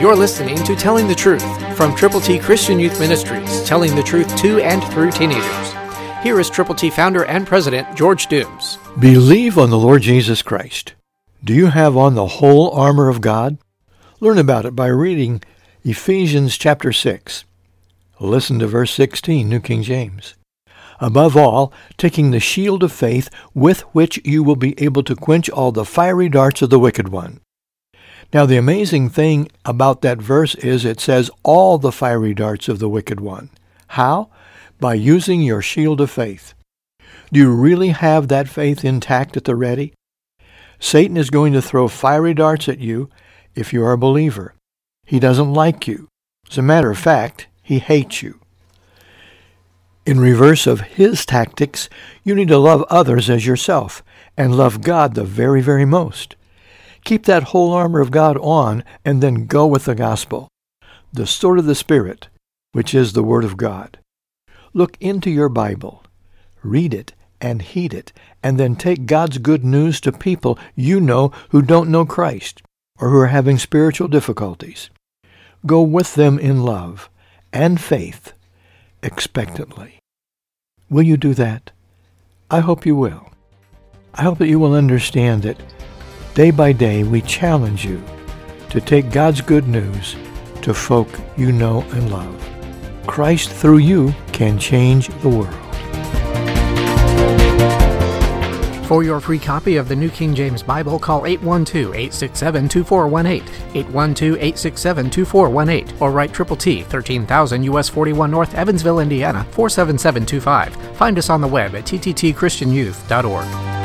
You're listening to Telling the Truth from Triple T Christian Youth Ministries, telling the truth to and through teenagers. Here is Triple T founder and president George Dooms. Believe on the Lord Jesus Christ. Do you have on the whole armor of God? Learn about it by reading Ephesians chapter 6. Listen to verse 16, New King James. Above all, taking the shield of faith with which you will be able to quench all the fiery darts of the wicked one. Now, the amazing thing about that verse is it says all the fiery darts of the wicked one. How? By using your shield of faith. Do you really have that faith intact at the ready? Satan is going to throw fiery darts at you if you are a believer. He doesn't like you. As a matter of fact, he hates you. In reverse of his tactics, you need to love others as yourself and love God the very, very most. Keep that whole armor of God on and then go with the gospel, the sword of the Spirit, which is the Word of God. Look into your Bible, read it, and heed it, and then take God's good news to people you know who don't know Christ or who are having spiritual difficulties. Go with them in love and faith expectantly. Will you do that? I hope you will. I hope that you will understand that day by day we challenge you to take God's good news to folk you know and love. Christ through you can change the world. For your free copy of the New King James Bible, call 812-867-2418, 812-867-2418, or write Triple T, 13,000 US 41 North, Evansville, Indiana, 47725. Find us on the web at tttchristianyouth.org.